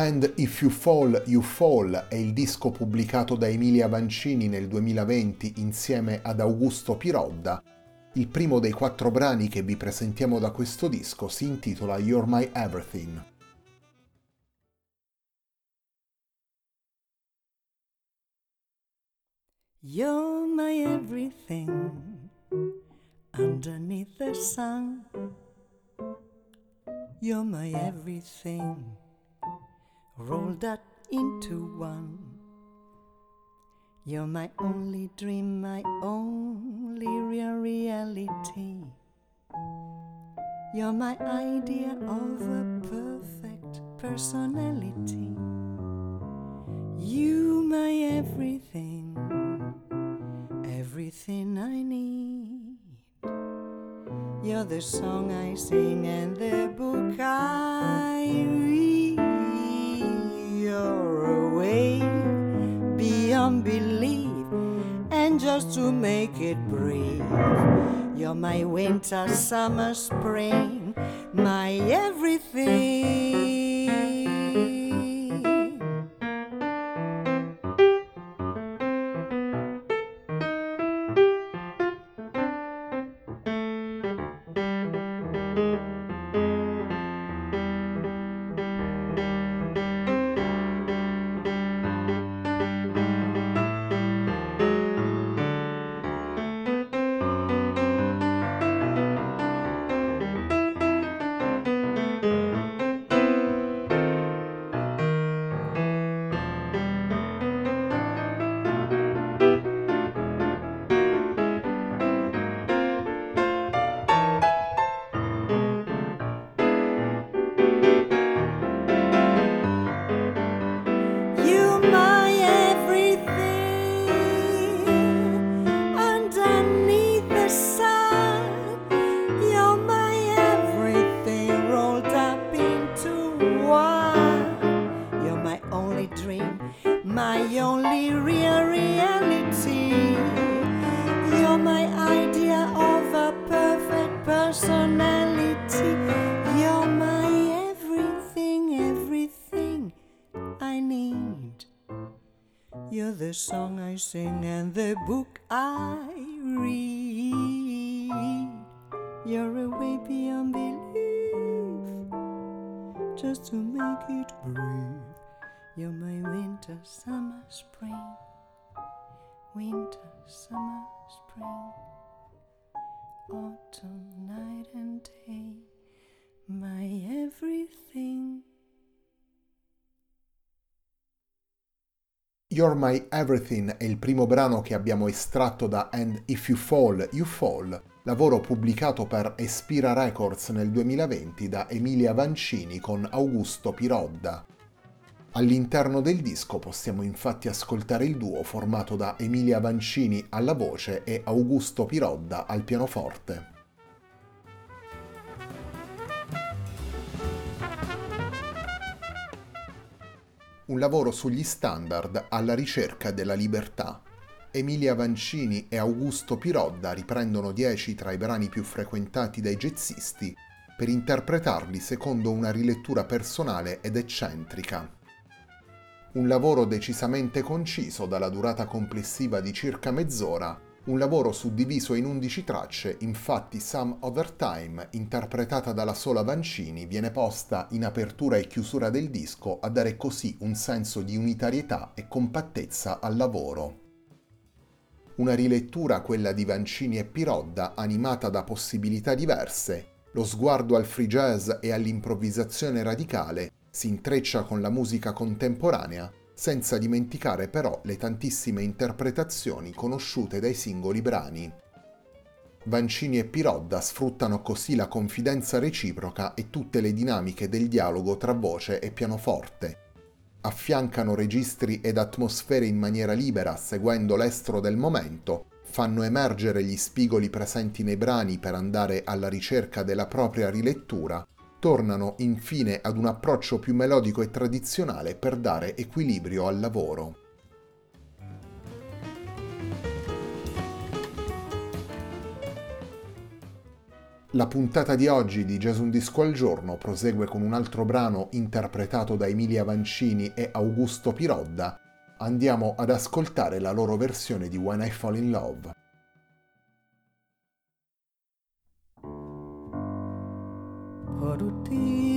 And If You Fall, You Fall è il disco pubblicato da Emilia Vancini nel 2020 insieme ad Augusto Pirodda. Il primo dei quattro brani che vi presentiamo da questo disco si intitola You're My Everything. You're my everything underneath the sun. You're my everything. Roll that into one. You're my only dream, my only real reality. You're my idea of a perfect personality. You, my everything, everything I need. You're the song I sing and the book I read just to make it brief, you're my winter, summer, spring, my everything. Sing and the book I read. You're a way beyond belief, just to make it brief. You're my winter, summer, spring. Winter, summer, spring. Autumn, night and day. My everything. You're My Everything è il primo brano che abbiamo estratto da And If You Fall, You Fall, lavoro pubblicato per Espira Records nel 2020 da Emilia Vancini con Augusto Pirodda. All'interno del disco possiamo infatti ascoltare il duo formato da Emilia Vancini alla voce e Augusto Pirodda al pianoforte. Un lavoro sugli standard alla ricerca della libertà. Emilia Vancini e Augusto Pirodda riprendono dieci tra i brani più frequentati dai jazzisti per interpretarli secondo una rilettura personale ed eccentrica. Un lavoro decisamente conciso dalla durata complessiva di circa mezz'ora, un lavoro suddiviso in 11 tracce, infatti Some Other Time, interpretata dalla sola Vancini, viene posta in apertura e chiusura del disco a dare così un senso di unitarietà e compattezza al lavoro. Una rilettura, quella di Vancini e Pirodda, animata da possibilità diverse, lo sguardo al free jazz e all'improvvisazione radicale si intreccia con la musica contemporanea, senza dimenticare però le tantissime interpretazioni conosciute dai singoli brani. Vancini e Pirodda sfruttano così la confidenza reciproca e tutte le dinamiche del dialogo tra voce e pianoforte. Affiancano registri ed atmosfere in maniera libera, seguendo l'estro del momento, fanno emergere gli spigoli presenti nei brani per andare alla ricerca della propria rilettura, tornano infine ad un approccio più melodico e tradizionale per dare equilibrio al lavoro. La puntata di oggi di Jazz Un Disco al Giorno prosegue con un altro brano interpretato da Emilia Vancini e Augusto Pirodda, andiamo ad ascoltare la loro versione di When I Fall in Love. a routine.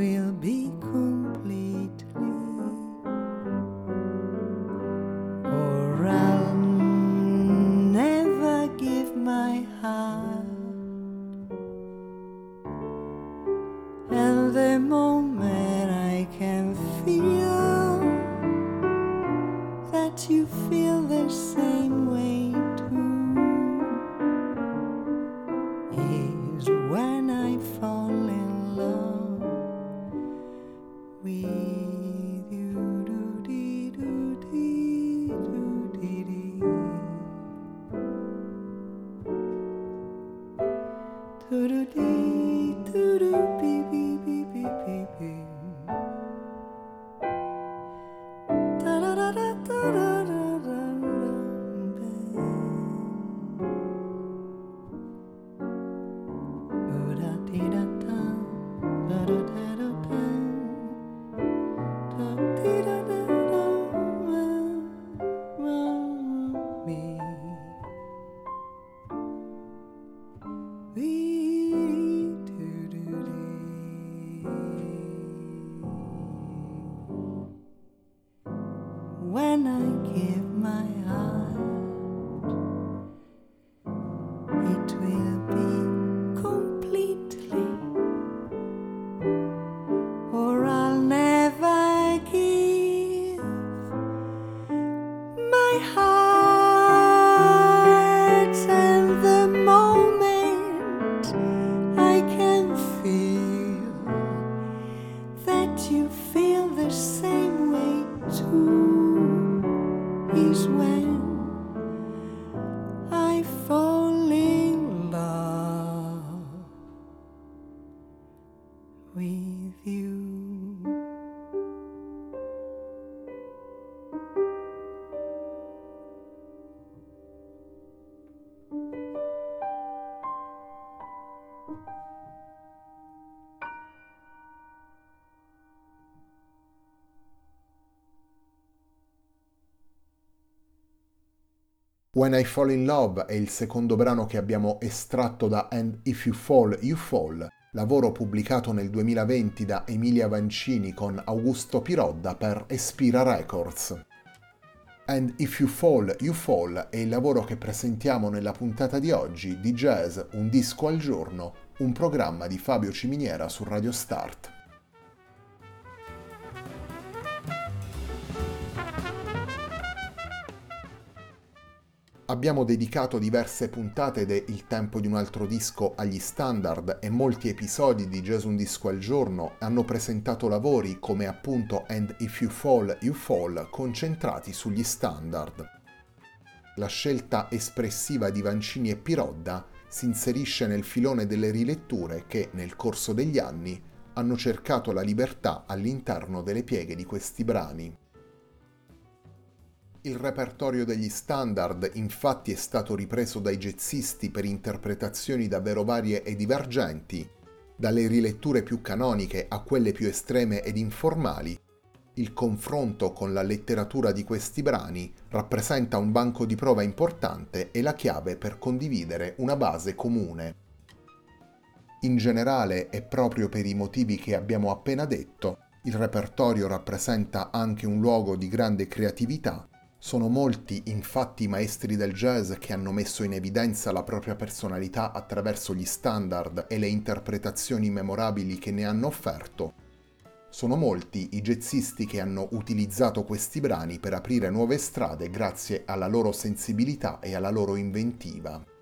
we'll be for When I Fall in Love è il secondo brano che abbiamo estratto da And If You Fall, You Fall, lavoro pubblicato nel 2020 da Emilia Vancini con Augusto Pirodda per Espira Records. And If You Fall, You Fall è il lavoro che presentiamo nella puntata di oggi di Jazz Un disco al giorno, un programma di Fabio Ciminiera su Radio Start. Abbiamo dedicato diverse puntate de Il tempo di un altro disco agli standard e molti episodi di Jazz Un disco al giorno hanno presentato lavori come appunto And If You Fall, You Fall concentrati sugli standard. La scelta espressiva di Vancini e Pirodda si inserisce nel filone delle riletture che, nel corso degli anni, hanno cercato la libertà all'interno delle pieghe di questi brani. Il repertorio degli standard infatti è stato ripreso dai jazzisti per interpretazioni davvero varie e divergenti, dalle riletture più canoniche a quelle più estreme ed informali. Il confronto con la letteratura di questi brani rappresenta un banco di prova importante e la chiave per condividere una base comune. In generale, e proprio per i motivi che abbiamo appena detto, il repertorio rappresenta anche un luogo di grande creatività sono molti infatti i maestri del jazz che hanno messo in evidenza la propria personalità attraverso gli standard e le interpretazioni memorabili che ne hanno offerto. Sono molti i jazzisti che hanno utilizzato questi brani per aprire nuove strade grazie alla loro sensibilità e alla loro inventiva.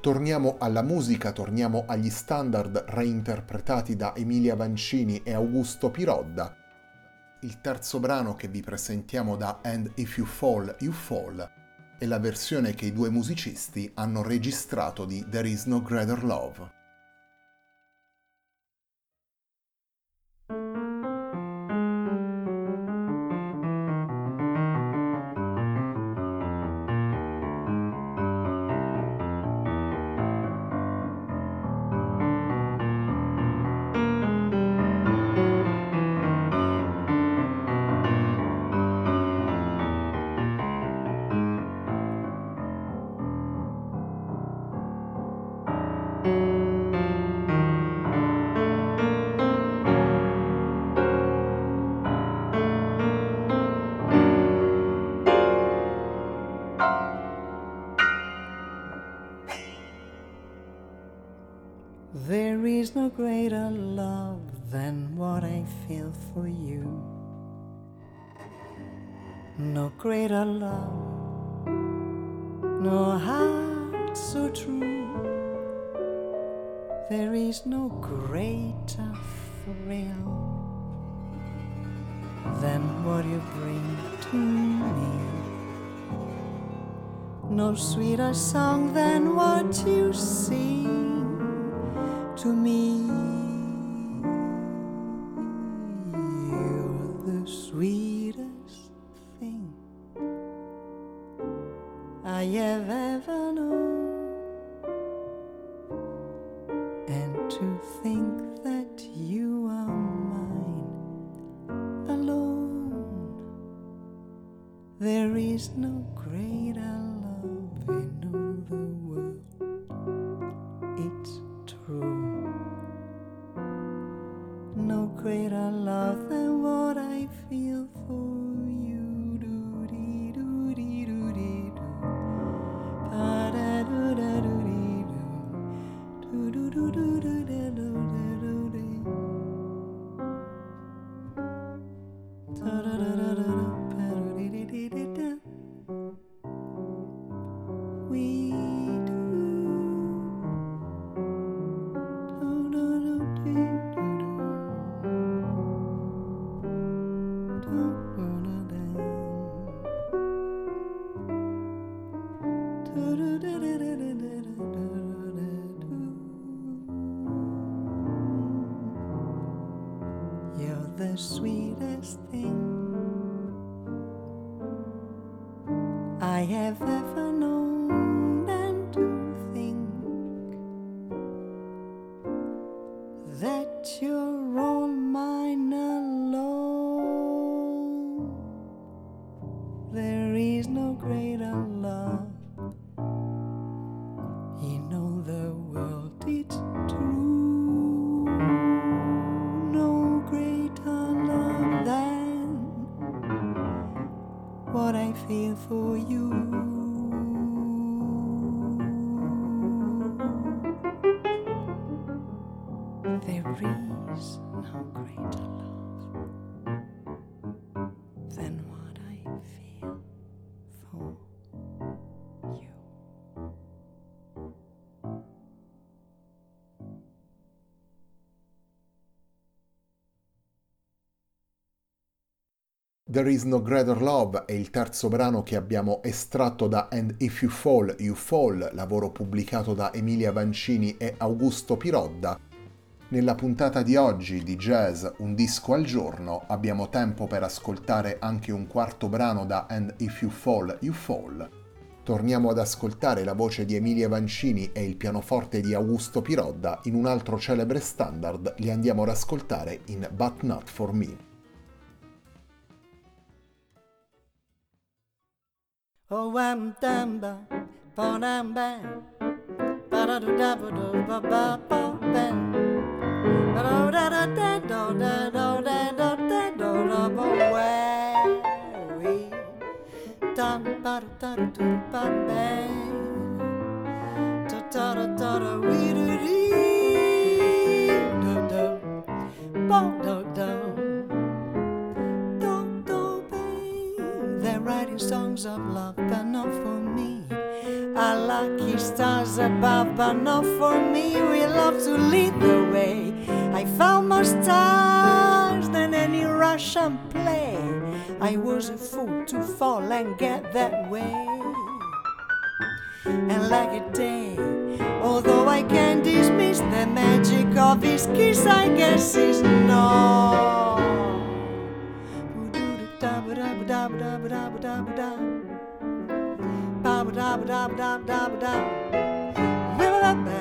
Torniamo alla musica, torniamo agli standard reinterpretati da Emilia Vancini e Augusto Pirodda. Il terzo brano che vi presentiamo da And If You Fall, You Fall è la versione che i due musicisti hanno registrato di There Is No Greater Love. Greater love than what I feel for you. No greater love, no heart so true. There is no greater thrill than what you bring to me. No sweeter song than what you sing to me. Love than what I feel for sweetest thing I have ever what I feel for you. There is no greater love è il terzo brano che abbiamo estratto da And If You Fall, You Fall, lavoro pubblicato da Emilia Vancini e Augusto Pirodda. Nella puntata di oggi di Jazz Un disco al giorno abbiamo tempo per ascoltare anche un quarto brano da And If You Fall, You Fall. Torniamo ad ascoltare la voce di Emilia Vancini e il pianoforte di Augusto Pirodda in un altro celebre standard, li andiamo ad ascoltare in But Not For Me. Oh, I'm damba, bonamba, ba da do da ba do ba ba ba ba. Ba do da da da do da do da do da do da ba way. Dum ba da da do ba ba. Da da da da da wee do dee. Da da. Ba do songs of love, but not for me. I lucky stars above, but not for me. We love to lead the way. I found more stars than any Russian play. I was a fool to fall and get that way. And like a day, although I can't dismiss the magic of his kiss, I guess da ba da ba da ba da ba da ba ba da ba da ba da ba da ba da ba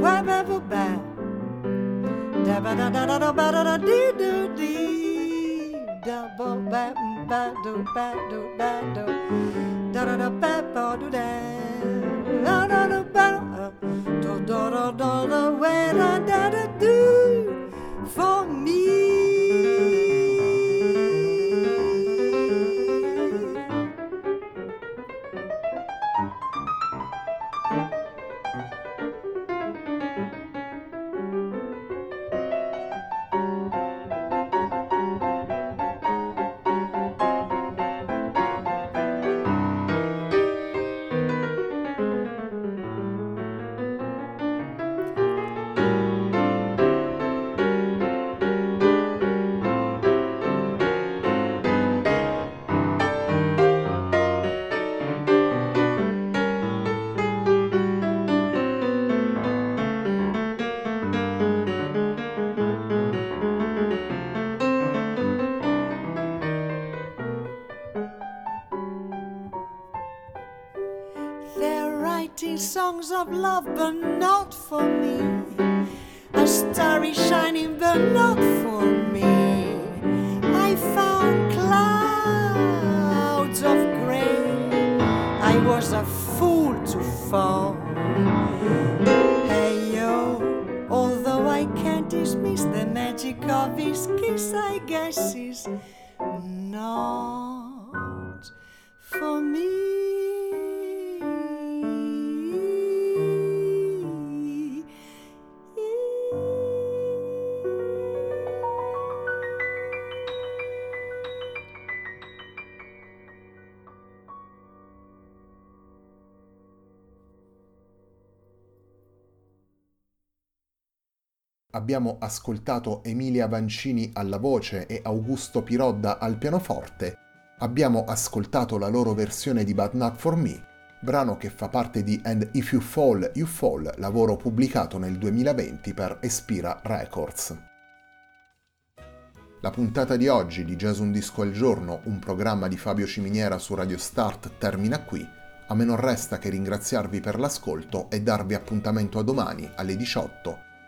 ba ba ba ba ba ba da ba da da da da ba da da dee do dee da ba ba ba do ba do ba do da da da ba ba do da da da da ba do do do do da da da da do for me songs of love, but not for me. A star is shining, but not for me. I found clouds of gray. I was a fool to fall. Hey yo, although I can't dismiss the magic of his kiss, I guess he's Abbiamo ascoltato Emilia Vancini alla voce e Augusto Pirodda al pianoforte. Abbiamo ascoltato la loro versione di But Not For Me, brano che fa parte di And If You Fall, You Fall, lavoro pubblicato nel 2020 per Espira Records. La puntata di oggi di Jazz Un Disco al Giorno, un programma di Fabio Ciminiera su Radio Start, termina qui. A me non resta che ringraziarvi per l'ascolto e darvi appuntamento a domani alle 18